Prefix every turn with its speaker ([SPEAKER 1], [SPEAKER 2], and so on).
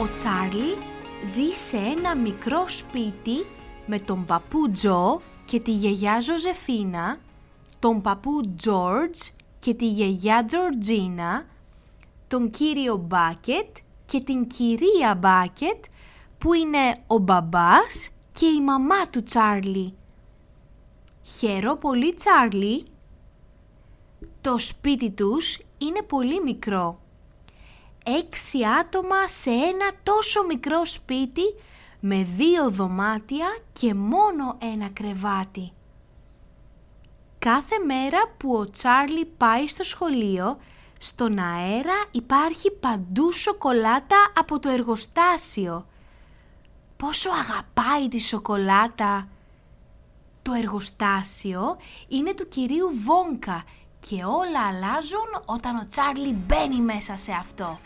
[SPEAKER 1] Ο Τσάρλι ζει σε ένα μικρό σπίτι με τον παππού Τζο και τη γιαγιά Ζωζεφίνα, τον παππού Τζόρτζ και τη γιαγιά Τζορτζίνα, τον κύριο Μπάκετ και την κυρία Μπάκετ που είναι ο μπαμπάς και η μαμά του Τσάρλι. Χαίρο πολύ Τσάρλι. Το σπίτι τους είναι πολύ μικρό. Έξι άτομα σε ένα τόσο μικρό σπίτι με δύο δωμάτια και μόνο ένα κρεβάτι. Κάθε μέρα που ο Τσάρλι πάει στο σχολείο, στον αέρα υπάρχει παντού σοκολάτα από το εργοστάσιο. Πόσο αγαπάει τη σοκολάτα! Το εργοστάσιο είναι του κυρίου Βόνκα και όλα αλλάζουν όταν ο Τσάρλι μπαίνει μέσα σε αυτό.